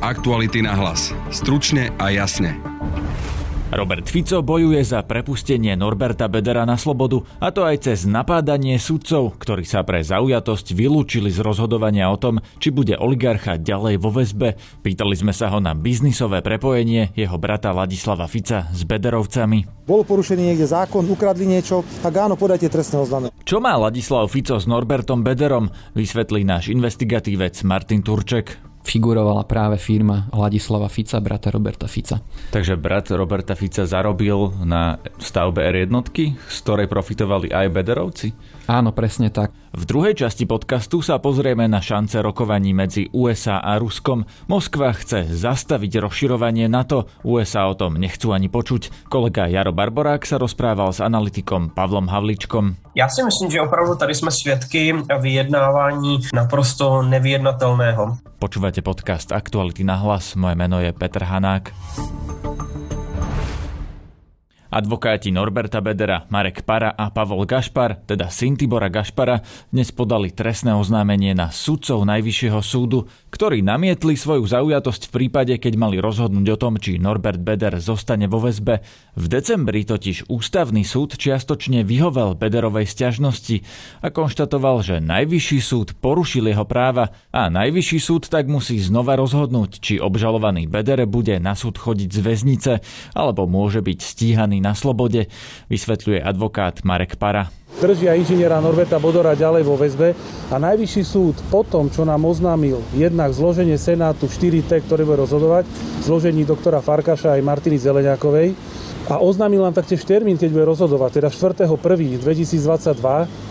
Aktuality na hlas. Stručne a jasne. Robert Fico bojuje za prepustenie Norberta Bedera na slobodu, a to aj cez napádanie sudcov, ktorí sa pre zaujatosť vylúčili z rozhodovania o tom, či bude oligarcha ďalej vo väzbe. Pýtali sme sa ho na biznisové prepojenie jeho brata Ladislava Fica s Bederovcami. Bolo porušený niekde zákon, ukradli niečo, tak áno, podajte trestné oznámenie. Čo má Ladislav Fico s Norbertom Bederom, vysvetlí náš investigatívec Martin Turček figurovala práve firma Ladislava Fica, brata Roberta Fica. Takže brat Roberta Fica zarobil na stavbe R1, z ktorej profitovali aj Bederovci? Áno, presne tak. V druhej časti podcastu sa pozrieme na šance rokovaní medzi USA a Ruskom. Moskva chce zastaviť rozširovanie NATO, USA o tom nechcú ani počuť. Kolega Jaro Barborák sa rozprával s analytikom Pavlom Havličkom. Já si myslím, že opravdu tady jsme svědky vyjednávání naprosto nevyjednatelného. Počúvate podcast Aktuality na hlas, moje meno je Petr Hanák. Advokáti Norberta Bedera, Marek Para a Pavol Gašpar, teda syn Tibora Gašpara, dnes podali trestné oznámenie na sudcov Najvyššieho súdu, ktorí namietli svoju zaujatosť v prípade, keď mali rozhodnúť o tom, či Norbert Beder zostane vo väzbe. V decembri totiž ústavný súd čiastočne vyhovel Bederovej stiažnosti a konštatoval, že Najvyšší súd porušil jeho práva a Najvyšší súd tak musí znova rozhodnúť, či obžalovaný Bedere bude na súd chodiť z väznice alebo môže byť stíhaný na slobode, vysvetľuje advokát Marek Para. Držia inžiniera Norberta Bodora ďalej vo väzbe a najvyšší súd po tom, čo nám oznámil jednak zloženie Senátu 4T, ktoré bude rozhodovať, zložení doktora Farkaša aj Martiny Zeleňákovej, a oznámil nám taktiež termín, keď bude rozhodovať, teda 4.1.2022,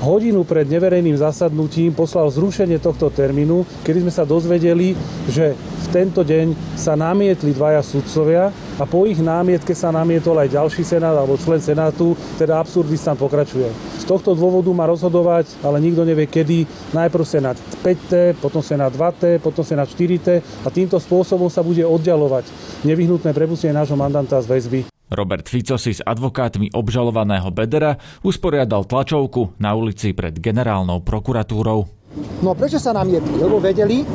hodinu pred neverejným zasadnutím poslal zrušenie tohto termínu, kedy sme sa dozvedeli, že v tento deň sa namietli dvaja sudcovia a po ich námietke sa namietol aj ďalší senát alebo člen senátu, teda absurdistan pokračuje. Z tohto dôvodu má rozhodovať, ale nikto nevie kedy, najprv senát 5T, potom senát 2T, potom senát 4T a týmto spôsobom sa bude oddialovať nevyhnutné prepustenie nášho mandanta z väzby. Robert Fico si s advokátmi obžalovaného Bedera usporiadal tlačovku na ulici pred generálnou prokuratúrou. No a prečo sa namietli? Lebo vedeli,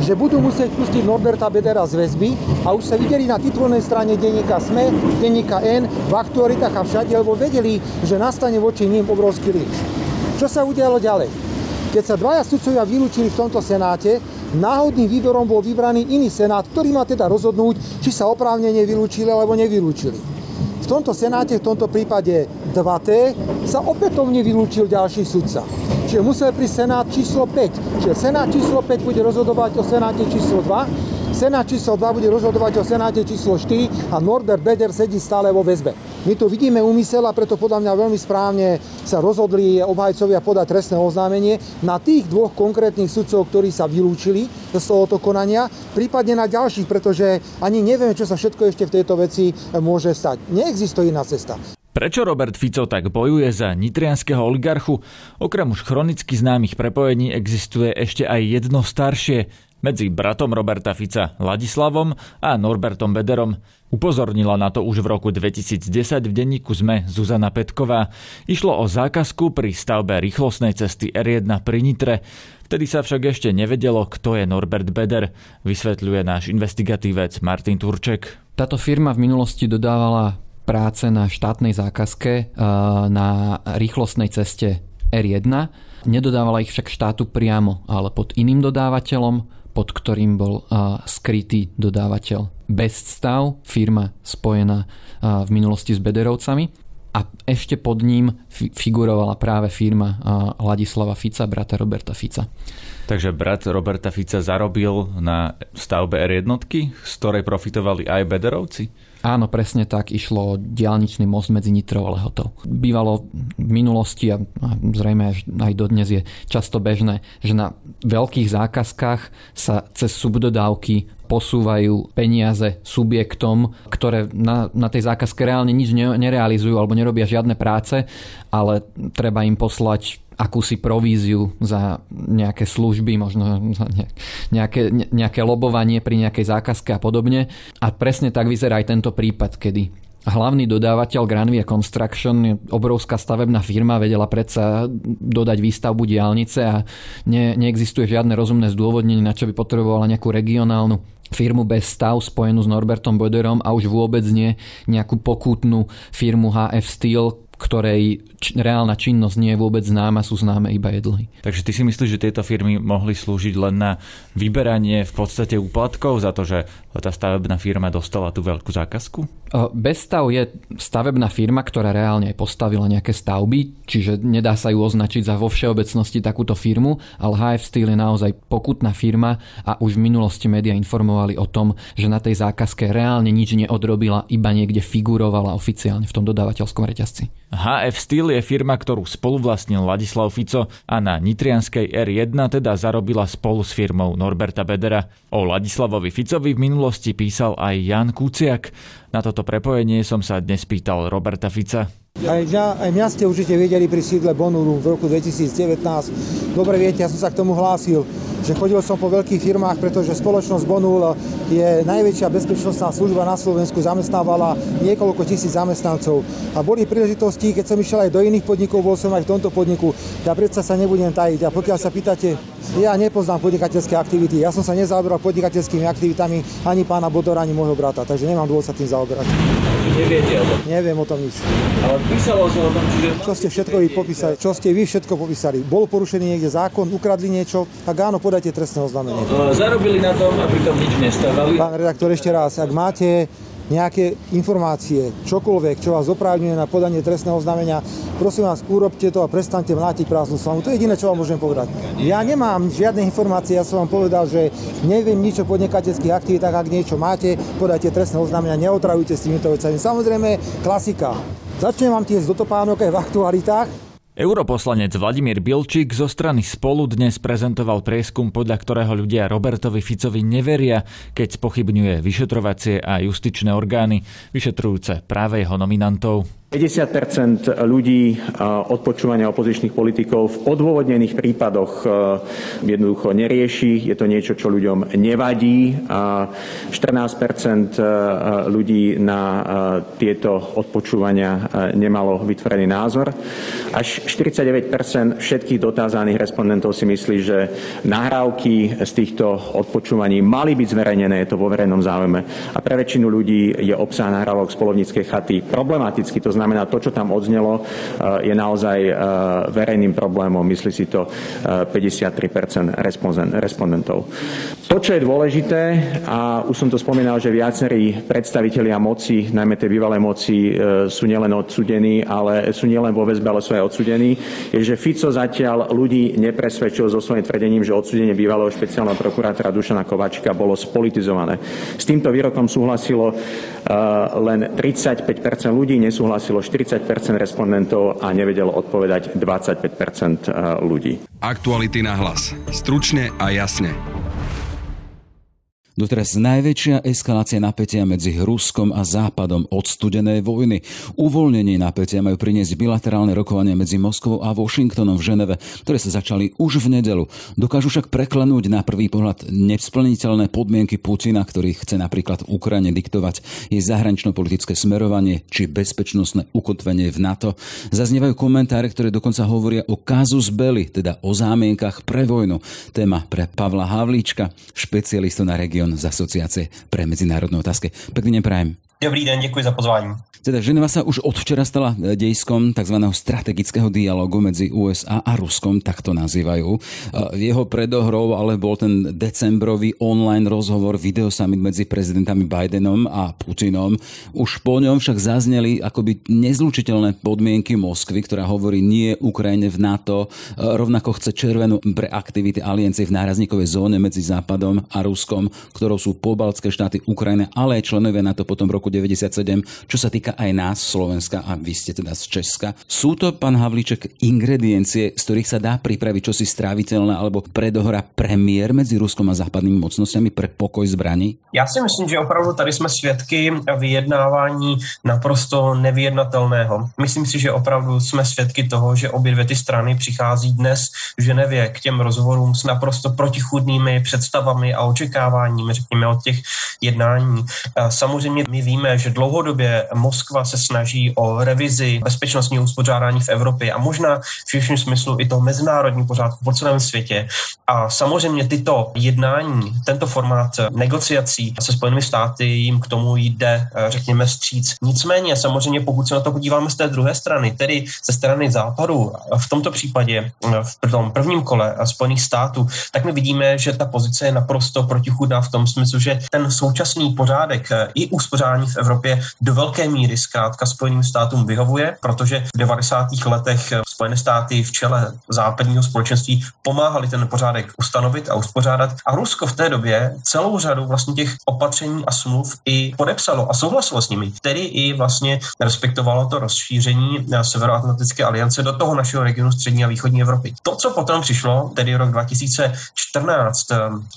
že budú musieť pustiť Norberta Bedera z väzby a už sa videli na titulnej strane denníka SME, denníka N, v aktualitách a všade, lebo vedeli, že nastane voči ním obrovský líč. Čo sa udialo ďalej? Keď sa dvaja sudcovia vylúčili v tomto senáte, náhodným výberom bol vybraný iný senát, ktorý má teda rozhodnúť, či sa oprávnene vylúčili alebo nevylúčili tomto senáte, v tomto prípade 2T, sa opätovne vylúčil ďalší sudca. Čiže musel prísť senát číslo 5. Čiže senát číslo 5 bude rozhodovať o senáte číslo 2 Senát číslo 2 bude rozhodovať o Senáte číslo 4 a Norbert Beder sedí stále vo väzbe. My tu vidíme úmysel a preto podľa mňa veľmi správne sa rozhodli obhajcovia podať trestné oznámenie na tých dvoch konkrétnych sudcov, ktorí sa vylúčili z tohoto konania, prípadne na ďalších, pretože ani nevieme, čo sa všetko ešte v tejto veci môže stať. Neexistuje iná cesta. Prečo Robert Fico tak bojuje za nitrianského oligarchu? Okrem už chronicky známych prepojení existuje ešte aj jedno staršie, medzi bratom Roberta Fica Ladislavom a Norbertom Bederom. Upozornila na to už v roku 2010 v denníku ZME Zuzana Petková. Išlo o zákazku pri stavbe rýchlostnej cesty R1 pri Nitre. Vtedy sa však ešte nevedelo, kto je Norbert Beder, vysvetľuje náš investigatívec Martin Turček. Táto firma v minulosti dodávala práce na štátnej zákazke eh, na rýchlostnej ceste R1. Nedodávala ich však štátu priamo, ale pod iným dodávateľom, pod ktorým bol skrytý dodávateľ Beststav, firma spojená v minulosti s Bederovcami a ešte pod ním figurovala práve firma Ladislava Fica, brata Roberta Fica. Takže brat Roberta Fica zarobil na stavbe R1, z ktorej profitovali aj Bederovci? Áno, presne tak. Išlo diálničný most medzi Nitrou a Lehotou. Bývalo v minulosti a zrejme aj dodnes je často bežné, že na veľkých zákazkách sa cez subdodávky posúvajú peniaze subjektom, ktoré na, na tej zákazke reálne nič nerealizujú alebo nerobia žiadne práce, ale treba im poslať akúsi províziu za nejaké služby, možno za nejaké, nejaké lobovanie pri nejakej zákazke a podobne. A presne tak vyzerá aj tento prípad, kedy hlavný dodávateľ Granvia Construction obrovská stavebná firma, vedela predsa dodať výstavbu diálnice a ne, neexistuje žiadne rozumné zdôvodnenie, na čo by potrebovala nejakú regionálnu firmu bez stav spojenú s Norbertom Boderom a už vôbec nie nejakú pokutnú firmu HF Steel, ktorej č- reálna činnosť nie je vôbec známa, sú známe iba jedlhy. Takže ty si myslíš, že tieto firmy mohli slúžiť len na vyberanie v podstate úplatkov za to, že tá stavebná firma dostala tú veľkú zákazku? Bezstav je stavebná firma, ktorá reálne aj postavila nejaké stavby, čiže nedá sa ju označiť za vo všeobecnosti takúto firmu, ale HF Steel je naozaj pokutná firma a už v minulosti média informovali o tom, že na tej zákazke reálne nič neodrobila, iba niekde figurovala oficiálne v tom dodávateľskom reťazci. HF Steel je firma, ktorú spoluvlastnil Ladislav Fico a na Nitrianskej R1 teda zarobila spolu s firmou Norberta Bedera. O Ladislavovi Ficovi v minulosti písal aj Jan Kuciak. Na toto prepojenie som sa dnes pýtal Roberta Fica. Aj mňa, aj mňa ste určite vedeli pri sídle Bonuru v roku 2019. Dobre viete, ja som sa k tomu hlásil, že chodil som po veľkých firmách, pretože spoločnosť Bonul je najväčšia bezpečnostná služba na Slovensku, zamestnávala niekoľko tisíc zamestnancov. A boli príležitosti, keď som išiel aj do iných podnikov, bol som aj v tomto podniku. Ja predsa sa nebudem tajiť. A pokiaľ sa pýtate, ja nepoznám podnikateľské aktivity. Ja som sa nezaoberal podnikateľskými aktivitami ani pána Bodora, ani môjho brata, takže nemám dôvod sa tým zaoberať. Neviete o tom? Neviem o tom nič. Ale písalo sa o tom, čiže... Čo ste všetko vy popísali? Čo ste vy všetko popísali? Bol porušený niekde zákon, ukradli niečo? Tak áno, podajte trestné oznámenie. No, zarobili na tom, aby tam nič nestávali. Pán redaktor, ešte raz, ak máte nejaké informácie, čokoľvek, čo vás oprávňuje na podanie trestného oznámenia, prosím vás, urobte to a prestaňte mlátiť prázdnu slamu. To je jediné, čo vám môžem povedať. Ja nemám žiadne informácie, ja som vám povedal, že neviem nič o podnikateľských aktivitách, ak niečo máte, podajte trestné oznámenia, neotravujte s týmito vecami. Samozrejme, klasika. Začnem vám tie do topánok aj v aktualitách, Europoslanec Vladimír Bilčík zo strany Spolu dnes prezentoval prieskum, podľa ktorého ľudia Robertovi Ficovi neveria, keď spochybňuje vyšetrovacie a justičné orgány, vyšetrujúce práve jeho nominantov. 50% ľudí odpočúvania opozičných politikov v odôvodnených prípadoch jednoducho nerieši. Je to niečo, čo ľuďom nevadí. 14% ľudí na tieto odpočúvania nemalo vytvorený názor. Až 49% všetkých dotázaných respondentov si myslí, že nahrávky z týchto odpočúvaní mali byť zverejnené, je to vo verejnom záujme. A pre väčšinu ľudí je obsah nahrávok z polovníckej chaty problematický. To znamená, to, čo tam odznelo, eh, je naozaj eh, verejným problémom. Myslí si to 53 eh, respondentov. To, čo je dôležité, a už som to spomínal, že viacerí predstavitelia moci, najmä tej bývalej moci, sú nielen odsudení, ale sú nielen vo väzbe, ale sú aj odsudení, je, že Fico zatiaľ ľudí nepresvedčil so svojím tvrdením, že odsudenie bývalého špeciálneho prokurátora Dušana Kovačka bolo spolitizované. S týmto výrokom súhlasilo len 35% ľudí, nesúhlasilo súhlasilo 40% respondentov a nevedelo odpovedať 25% ľudí. Aktuality na hlas. Stručne a jasne. Doteraz najväčšia eskalácia napätia medzi Ruskom a Západom od studenej vojny. Uvoľnenie napätia majú priniesť bilaterálne rokovania medzi Moskvou a Washingtonom v Ženeve, ktoré sa začali už v nedelu. Dokážu však preklenúť na prvý pohľad nesplniteľné podmienky Putina, ktorý chce napríklad Ukrajine diktovať jej zahranično-politické smerovanie či bezpečnostné ukotvenie v NATO. Zaznievajú komentáre, ktoré dokonca hovoria o kazus belli, teda o zámienkach pre vojnu. Téma pre Pavla Havlíčka, špecialistu na región z asociace pre medzinárodné otázky. Pekný deň prajem. Dobrý den, děkuji za pozvání. Teda Ženeva sa už od včera stala e, dejskom tzv. strategického dialogu medzi USA a Ruskom, tak to nazývajú. E, jeho predohrou ale bol ten decembrový online rozhovor videosummit medzi prezidentami Bidenom a Putinom. Už po ňom však zazneli akoby nezlučiteľné podmienky Moskvy, ktorá hovorí nie Ukrajine v NATO, e, rovnako chce červenú pre aktivity aliancie v nárazníkovej zóne medzi Západom a Ruskom, ktorou sú pobaltské štáty Ukrajina, ale aj členovia NATO potom v roku 97, čo sa týka aj nás, Slovenska, a vy ste teda z Česka. Sú to, pán Havlíček, ingrediencie, z ktorých sa dá pripraviť čosi stráviteľné alebo predohra premiér medzi Ruskom a západnými mocnosťami pre pokoj zbraní? Já si myslím, že opravdu tady jsme svědky vyjednávání naprosto nevyjednatelného. Myslím si, že opravdu jsme svědky toho, že obě dvě ty strany přichází dnes v Ženevě k těm rozhovorům s naprosto protichudnými představami a očekáváními, řekněme, od těch jednání. Samozřejmě my víme, víme, že dlouhodobě Moskva se snaží o revizi bezpečnostního uspořádání v Evropě a možná v širším smyslu i toho mezinárodního pořádku po celém světě. A samozřejmě tyto jednání, tento formát negociací se Spojenými státy jim k tomu jde, řekněme, stříc. Nicméně, samozřejmě, pokud se na to podíváme z té druhé strany, tedy ze strany západu, v tomto případě v tom prvním kole Spojených států, tak my vidíme, že ta pozice je naprosto protichudná v tom smyslu, že ten současný pořádek i uspořádání v Evropě do velké míry zkrátka Spojeným státům vyhovuje, protože v 90. letech Spojené státy v čele západního společenství pomáhali ten pořádek ustanovit a uspořádat. A Rusko v té době celou řadu vlastně těch opatření a smluv i podepsalo a souhlasilo s nimi, tedy i vlastně respektovalo to rozšíření Severoatlantické aliance do toho našeho regionu střední a východní Evropy. To, co potom přišlo, tedy rok 2014,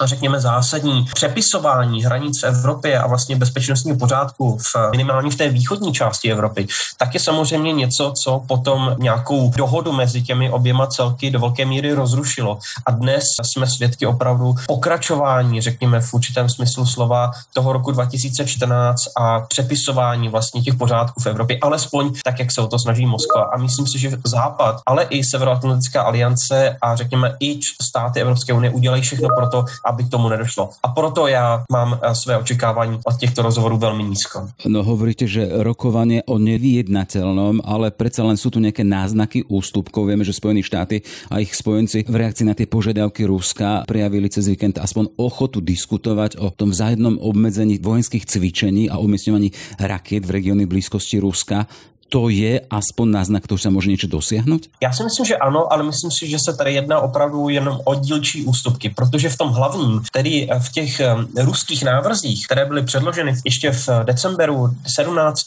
řekněme zásadní přepisování hranic v Evropě a vlastně bezpečnostního pořádku v minimálně v té východní části Evropy, tak je samozřejmě něco, co potom nějakou dohodu mezi těmi oběma celky do velké míry rozrušilo. A dnes jsme svědky opravdu pokračování, řekněme v určitém smyslu slova, toho roku 2014 a přepisování vlastně těch pořádků v Evropě, alespoň tak, jak se o to snaží Moskva. A myslím si, že Západ, ale i Severoatlantická aliance a řekněme i státy Evropské unie udělají všechno pro to, aby k tomu nedošlo. A proto já mám eh, své očekávání od těchto rozhovorů velmi nízko. No hovoríte, že rokovanie o nevyjednateľnom, ale predsa len sú tu nejaké náznaky ústupkov. Vieme, že Spojené štáty a ich spojenci v reakcii na tie požiadavky Ruska prijavili cez víkend aspoň ochotu diskutovať o tom vzájomnom obmedzení vojenských cvičení a umiestňovaní rakiet v regióne blízkosti Ruska to je aspoň náznak toho, že se může něco dosáhnout? Já si myslím, že ano, ale myslím si, že se tady jedná opravdu jenom o dílčí ústupky, protože v tom hlavním, tedy v těch eh, ruských návrzích, které byly předloženy ještě v decembru 17.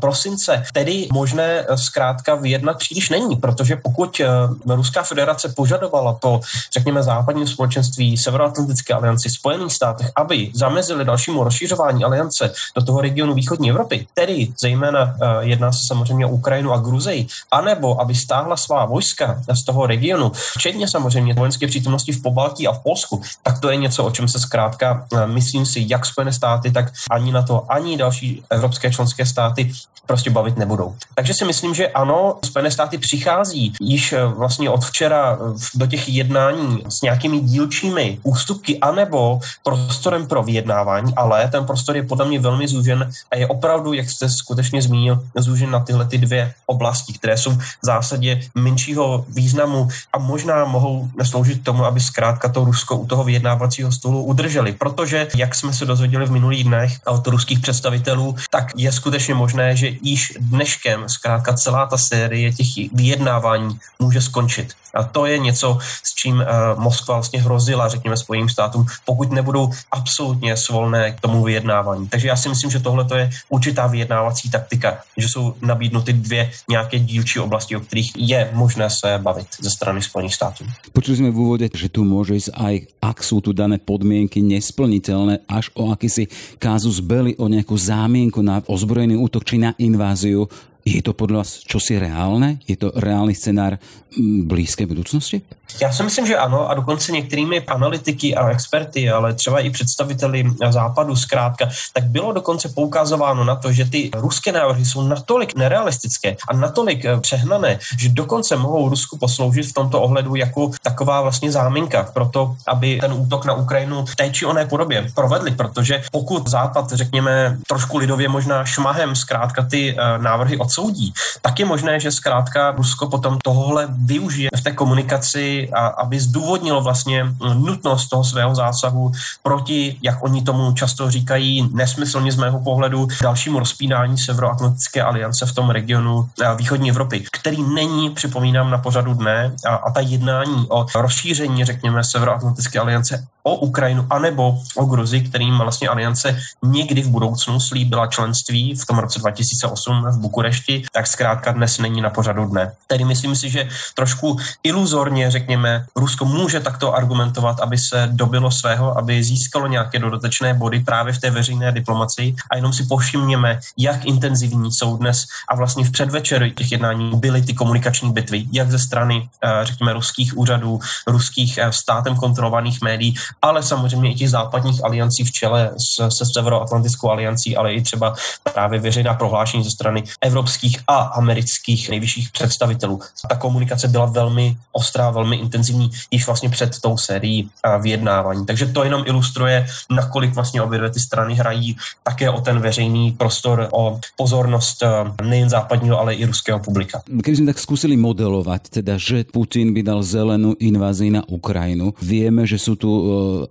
prosince, tedy možné eh, zkrátka vyjednat příliš není, protože pokud eh, Ruská federace požadovala po, řekněme, západním společenství, Severoatlantické alianci, Spojených státech, aby zamezili dalšímu rozšířování aliance do toho regionu východní Evropy, tedy zejména jedná se samozřejmě Ukrajinu a Gruzii, anebo aby stáhla svá vojska z toho regionu, včetně samozřejmě vojenské přítomnosti v Pobaltí a v Polsku, tak to je něco, o čem se zkrátka, eh, myslím si, jak Spojené státy, tak ani na to, ani další evropské členské státy prostě bavit nebudou. Takže si myslím, že ano, Spojené státy přichází již eh, vlastně od včera eh, do těch jednání s nějakými dílčími ústupky anebo prostorem pro vyjednávání, ale ten prostor je podle mě velmi zúžen a je opravdu, jak jste skutečně zmínil, zúžen na tyhle ty dvě oblasti, které jsou v zásadě menšího významu a možná mohou sloužit tomu, aby zkrátka to Rusko u toho vyjednávacího stolu udrželi. Protože, jak jsme se dozvěděli v minulých dnech od ruských představitelů, tak je skutečně možné, že již dneškem zkrátka celá ta série těch vyjednávání může skončit. A to je něco, s čím uh, Moskva vlastně hrozila, řekněme, Spojeným státům, pokud nebudou absolutně svolné k tomu vyjednávání. Takže já si myslím, že tohle je určitá vyjednávací taktika, že jsou nabídnuty dvě nějaké dílčí oblasti, o kterých je možné se bavit ze strany Spojených států. Počuli jsme v úvode, že tu může jít aj, ak jsou tu dané podmienky nesplnitelné, až o akýsi kázus belli, o nějakou zámienku na ozbrojený útok či na inváziu je to podle vás čosi reálné? Je to reálný scénář mm, blízké budoucnosti? Já si myslím, že ano a dokonce některými analytiky a experty, ale třeba i představiteli západu zkrátka, tak bylo dokonce poukazováno na to, že ty ruské návrhy jsou natolik nerealistické a natolik eh, přehnané, že dokonce mohou Rusku posloužit v tomto ohledu jako taková vlastně záminka pro to, aby ten útok na Ukrajinu v té či oné podobě provedli, protože pokud Západ, řekněme, trošku lidově možná šmahem zkrátka ty eh, návrhy odsoudí, tak je možné, že zkrátka Rusko potom tohle využije v té komunikaci a aby zdůvodnilo vlastně nutnost toho svého zásahu proti, jak oni tomu často říkají, nesmyslně z mého pohledu, dalšímu rozpínání Severoatlantické aliance v tom regionu eh, východní Evropy, který není, připomínám, na pořadu dne. A, a ta jednání o rozšíření, řekněme, Severoatlantické aliance o Ukrajinu anebo o Gruzi, kterým vlastně aliance někdy v budoucnu slíbila členství v tom roce 2008 v Bukurešti, tak zkrátka dnes není na pořadu dne. Tedy myslím si, že trošku iluzorně, řekněme, Rusko může takto argumentovat, aby se dobilo svého, aby získalo nějaké dodatečné body právě v té veřejné diplomaci a jenom si povšimněme, jak intenzivní jsou dnes a vlastně v předvečer těch jednání byly ty komunikační bitvy, jak ze strany, eh, řekněme, ruských úřadů, ruských eh, státem kontrolovaných médií, ale samozřejmě i těch západních aliancí v čele se, se Severoatlantickou aliancí, ale i třeba právě veřejná prohlášení ze strany evropských a amerických nejvyšších představitelů. Ta komunikace byla velmi ostrá, velmi intenzivní již vlastně před tou sérií vyjednávání. Takže to jenom ilustruje, nakolik vlastně obě dvě ty strany hrají také o ten veřejný prostor, o pozornost nejen západního, ale i ruského publika. Keby sme tak skúsili modelovať, teda, že Putin by dal zelenú invázii na Ukrajinu, vieme, že sú tu uh,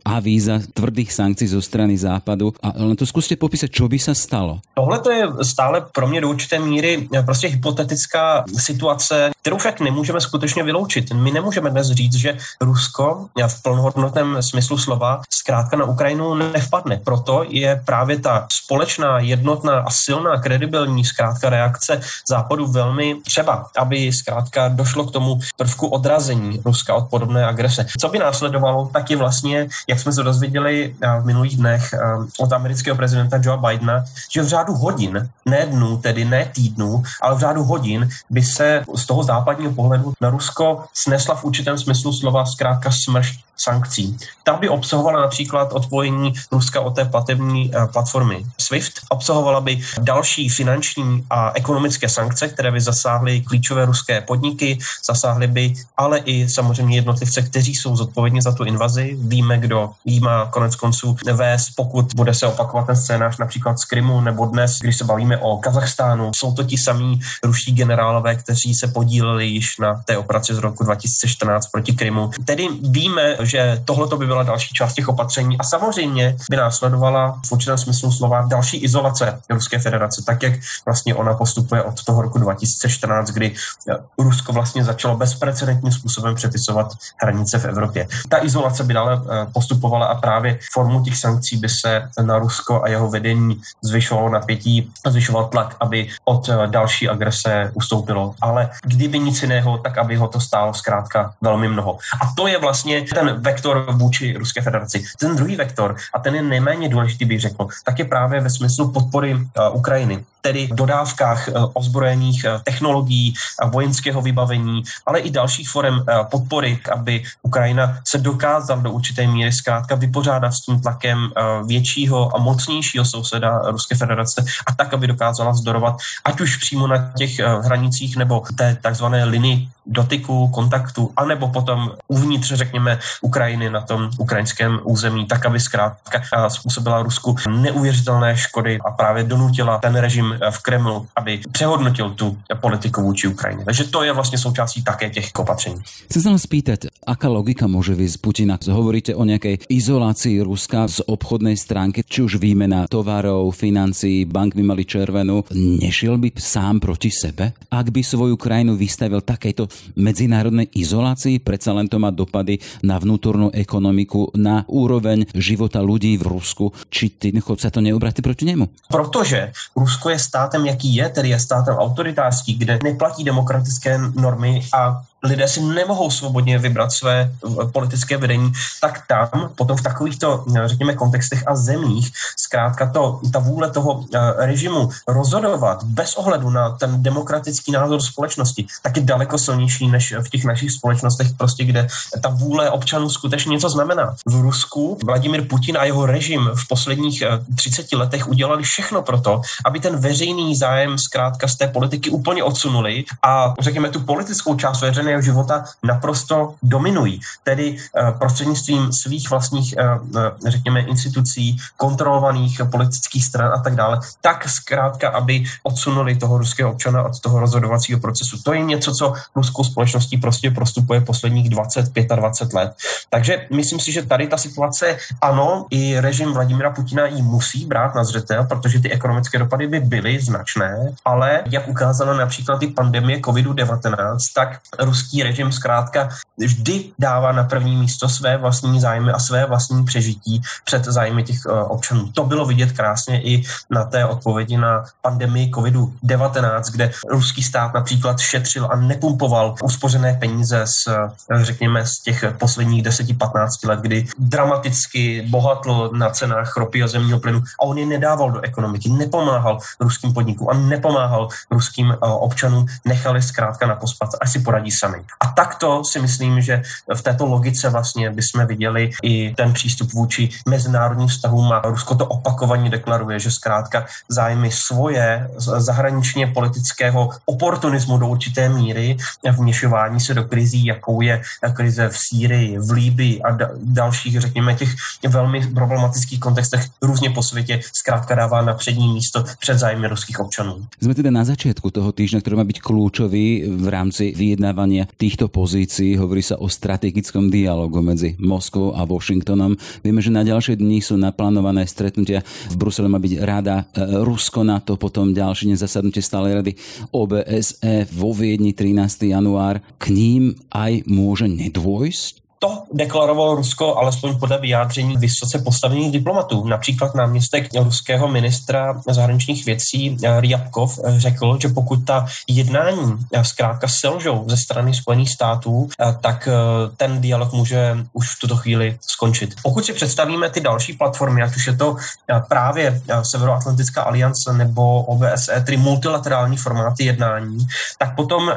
avíza tvrdých sankcí zo strany západu a len to skúste popísať, čo by sa stalo. Tohle to je stále pro mě do určité míry prostě hypotetická situace, kterou však nemůžeme skutečně vyloučit. My nemůžeme dnes říct, že Rusko v plnohodnotném smyslu slova zkrátka na Ukrajinu nevpadne. Proto je právě ta společná, jednotná a silná, kredibilní zkrátka reakce Západu velmi třeba, aby zkrátka došlo k tomu prvku odrazení Ruska od podobné agrese. Co by následovalo, tak je vlastně, jak jsme se dozvěděli eh, v minulých dnech eh, od amerického prezidenta Joe Bidena, že v řádu hodin, ne dnů, tedy ne týdnů, ale v řádu hodin by se z toho západního pohledu na Rusko snesla v určitém smyslu slova zkrátka smršť sankcí. Ta by obsahovala například odpojení Ruska od té platební eh, platformy SWIFT, obsahovala by další finanční a ekonomické sankce, které by zasáhly klíčové ruské podniky, zasáhly by ale i samozřejmě jednotlivce, kteří jsou zodpovědní za tu invazi. Víme, kdo jí má konec konců vést, pokud bude se opakovat ten scénář například z Krymu nebo dnes, když se bavíme o Kazachstánu. Jsou to ti samí ruští generálové, kteří se podíleli již na té operaci z roku 2014 proti Krymu. Tedy víme, že tohle by byla další část těch opatření a samozřejmě by následovala v určitém smyslu slova další izolace Ruské federace, tak jak vlastně ona postupuje od toho roku 2014, kdy Rusko vlastně začalo bezprecedentním způsobem přepisovat hranice v Evropě. Ta izolace by dále eh, postupovala a právě formu těch sankcí by se na Rusko a jeho vedení zvyšovalo napětí, zvyšoval tlak, aby od eh, další agrese ustoupilo. Ale kdyby nic jiného, tak aby ho to stálo zkrátka velmi mnoho. A to je vlastně ten vektor vůči Ruské federaci. Ten druhý vektor, a ten je nejméně důležitý, bych řekl, tak je právě ve smyslu podpory uh, Ukrajiny tedy dodávkách uh, ozbrojených uh, technologií, a vojenského vybavení, ale i dalších forem podpory, aby Ukrajina se dokázala do určité míry zkrátka vypořádat s tím tlakem většího a mocnějšího souseda Ruské federace a tak, aby dokázala vzdorovat, ať už přímo na těch hranicích nebo té takzvané linii dotyku, kontaktu, anebo potom uvnitř, řekněme, Ukrajiny na tom ukrajinském území, tak aby zkrátka způsobila Rusku neuvěřitelné škody a právě donutila ten režim v Kremlu, aby přehodnotil tu politiku vůči Ukrajině. Takže to je vlastně součástí také těch opatření. Chcem sa spýtať, aká logika môže z Putina? Hovoríte o nejakej izolácii Ruska z obchodnej stránky, či už výmena tovarov, financií, bank by mali červenú. Nešiel by sám proti sebe, ak by svoju krajinu vystavil takejto medzinárodnej izolácii? Predsa len to má dopady na vnútornú ekonomiku, na úroveň života ľudí v Rusku. Či ty sa to neobratí proti němu? Protože Rusko je státem, jaký je, tedy je státem autoritářský, kde neplatí demokratické normy a lidé si nemohou svobodně vybrat své eh, politické vedení, tak tam potom v takovýchto, eh, řekněme, kontextech a zemích zkrátka to, ta vůle toho eh, režimu rozhodovat bez ohledu na ten demokratický názor společnosti, tak je daleko silnější než v těch našich společnostech, prostě kde ta vůle občanů skutečně něco znamená. V Rusku Vladimir Putin a jeho režim v posledních 30 letech udělali všechno pro to, aby ten veřejný zájem zkrátka z té politiky úplně odsunuli a řekněme tu politickou část veřejné veřejného života naprosto dominují. Tedy eh, prostřednictvím svých vlastních, eh, eh, řekněme, institucí, kontrolovaných politických stran a tak dále, tak zkrátka, aby odsunuli toho ruského občana od toho rozhodovacího procesu. To je něco, co ruskou společností prostě prostupuje posledních 20, 25 let. Takže myslím si, že tady ta situace, ano, i režim Vladimira Putina ji musí brát na zřetel, protože ty ekonomické dopady by byly značné, ale jak ukázala například ty pandemie COVID-19, tak Rus ruský režim zkrátka vždy dává na první místo své vlastní zájmy a své vlastní přežití před zájmy těch eh, občanů. To bylo vidět krásně i na té odpovědi na pandemii COVID-19, kde ruský stát například šetřil a nepumpoval uspořené peníze z, eh, řekněme, z těch posledních 10-15 let, kdy dramaticky bohatl na cenách ropy a zemního plynu a on je nedával do ekonomiky, nepomáhal ruským podnikům a nepomáhal ruským eh, občanům, nechali zkrátka na pospat, až si poradí sami. Strany. A takto si myslím, že v této logice vlastně bychom viděli i ten přístup vůči mezinárodním vztahům a Rusko to opakovaně deklaruje, že zkrátka zájmy svoje zahraničně politického oportunismu do určité míry vměšování se do krizí, jakou je krize v Sýrii, v Líbii a dalších, řekněme, těch velmi problematických kontextech různě po světě zkrátka dává na přední místo před zájmy ruských občanů. Jsme teda na začátku toho týždňa, který má být kľúčový v rámci vyjednávania týchto pozícií. Hovorí sa o strategickom dialogu medzi Moskvou a Washingtonom. Vieme, že na ďalšie dni sú naplánované stretnutia. V Brusele má byť rada e, Rusko na to, potom ďalšie nezasadnutie stále rady OBSE vo Viedni 13. január. K ním aj môže nedôjsť? To deklarovalo Rusko alespoň podle vyjádření vysoce postavených diplomatů. Například náměstek ruského ministra zahraničních věcí eh, Ryabkov eh, řekl, že pokud ta jednání eh, zkrátka selžou ze strany Spojených států, tak ten dialog může už v tuto chvíli skončit. Pokud si představíme ty další platformy, ať už je to právě Severoatlantická aliance nebo OBSE, tedy multilaterální formáty jednání, tak potom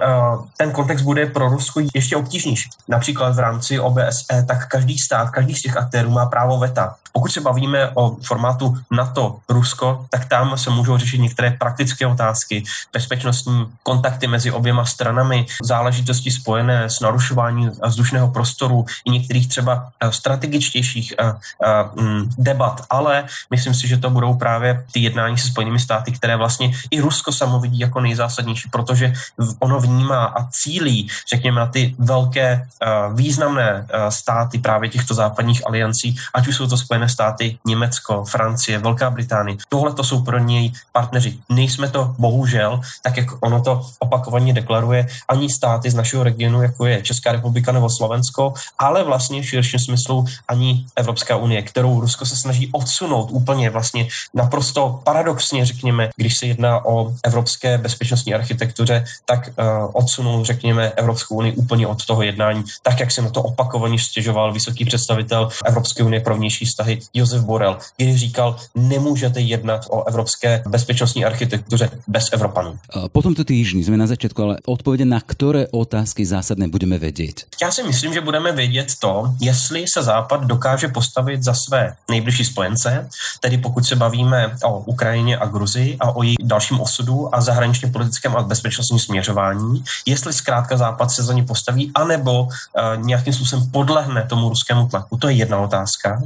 ten kontext bude pro Rusko ještě obtížnější. Například v rámci OBSE OBSE, tak každý stát, každý z těch aktérů má právo veta. Pokud se bavíme o formátu NATO, Rusko, tak tam se můžou řešit některé praktické otázky, bezpečnostní kontakty mezi oběma stranami, záležitosti spojené s narušováním vzdušného prostoru i některých třeba eh, strategičtějších eh, eh, mm, debat, ale myslím si, že to budou právě ty jednání se Spojenými státy, které vlastně i Rusko samo vidí jako nejzásadnější, protože ono vnímá a cílí, řekněme, na ty velké významné státy právě těchto západních aliancí, ať už jsou to Spojené státy, Německo, Francie, Velká Británie. Tohle to jsou pro něj partneři. Nejsme to bohužel, tak jak ono to opakovaně deklaruje, ani státy z našeho regionu, jako je Česká republika nebo Slovensko, ale vlastně v širším smyslu ani Evropská unie, kterou Rusko se snaží odsunout úplně vlastně naprosto paradoxně, řekněme, když se jedná o evropské bezpečnostní architektuře, tak uh, odsunou, řekněme, Evropskou unii úplně od toho jednání, tak jak se na to opakovaně stěžoval vysoký představitel Evropské unie pro vnější vztahy Josef Borel, kdy říkal, nemůžete jednat o evropské bezpečnostní architektuře bez Evropanů. Po tomto týždni jsme na začátku, ale odpovědi na které otázky zásadné budeme vědět? Já si myslím, že budeme vědět to, jestli se Západ dokáže postavit za své nejbližší spojence, tedy pokud se bavíme o Ukrajině a Gruzii a o její dalším osudu a zahraničně politickém a bezpečnostním směřování, jestli zkrátka Západ se za ně postaví, anebo uh, nějakým způsobem podlehne tomu ruskému tlaku. To je jedna otázka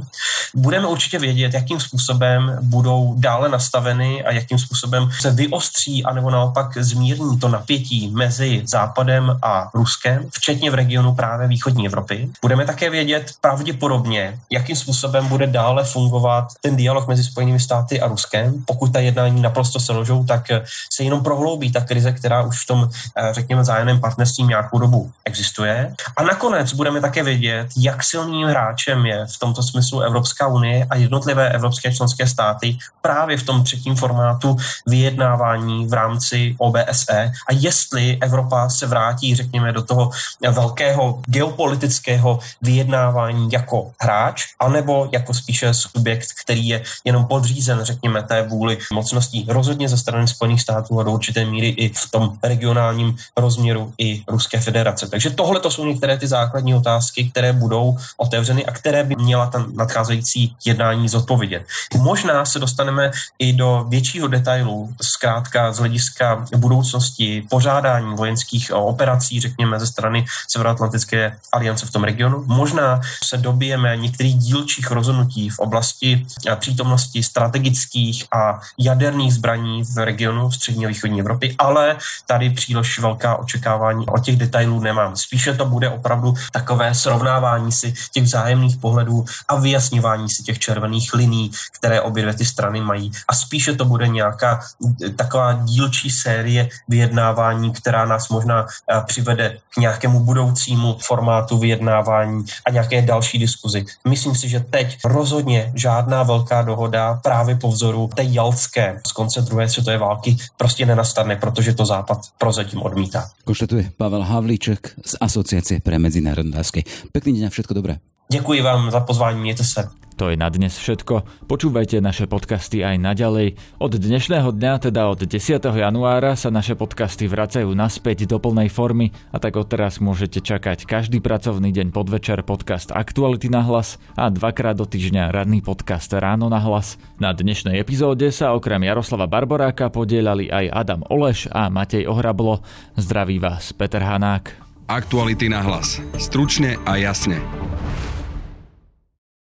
budeme určitě vědět, jakým způsobem budou dále nastaveny a jakým způsobem se vyostří anebo naopak zmírní to napětí mezi Západem a Ruskem, včetně v regionu právě východní Evropy. Budeme také vědět pravděpodobně, jakým způsobem bude dále fungovat ten dialog mezi Spojenými státy a Ruskem. Pokud ta jednání naprosto selžou, tak se jenom prohloubí ta krize, která už v tom, eh, řekněme, zájemném partnerství nějakou dobu existuje. A nakonec budeme také vědět, jak silným hráčem je v tomto smyslu Evropská unie a jednotlivé evropské členské státy právě v tom třetím formátu vyjednávání v rámci OBSE a jestli Evropa se vrátí, řekněme, do toho velkého geopolitického vyjednávání jako hráč, anebo jako spíše subjekt, který je jenom podřízen, řekněme, té vůli mocností rozhodně ze strany Spojených států a do určité míry i v tom regionálním rozměru i Ruské federace. Takže tohle to jsou některé ty základní otázky, které budou otevřeny a které by měla ta nadcházející jednání zodpovědět. Možná se dostaneme i do většího detailu, zkrátka z hlediska budoucnosti pořádání vojenských operací, řekněme, ze strany Severoatlantické aliance v tom regionu. Možná se dobijeme některých dílčích rozhodnutí v oblasti přítomnosti strategických a jaderných zbraní v regionu střední a východní Evropy, ale tady příliš velká očekávání o těch detailů nemám. Spíše to bude opravdu takové srovnávání si těch vzájemných pohledů a vyjasňování si těch červených liní, které obě dvě ty strany mají. A spíše to bude nějaká taková dílčí série vyjednávání, která nás možná eh, přivede k nějakému budoucímu formátu vyjednávání a nějaké další diskuzi. Myslím si, že teď rozhodně žádná velká dohoda právě po vzoru té jalské z konce druhé světové války prostě nenastane, protože to Západ prozatím odmítá. Konštatuje Pavel Havlíček z Asociace pre medzinárodné otázky. Pekný deň a všetko dobré. Děkuji vám za pozvání, mějte se. To je na dnes všetko. Počúvajte naše podcasty aj naďalej. Od dnešného dňa, teda od 10. januára, sa naše podcasty vracajú naspäť do plnej formy a tak odteraz môžete čakať každý pracovný deň podvečer podcast Aktuality na hlas a dvakrát do týždňa radný podcast Ráno na hlas. Na dnešnej epizóde sa okrem Jaroslava Barboráka podielali aj Adam Oleš a Matej Ohrablo. Zdraví vás Peter Hanák. Aktuality na hlas. Stručne a jasne.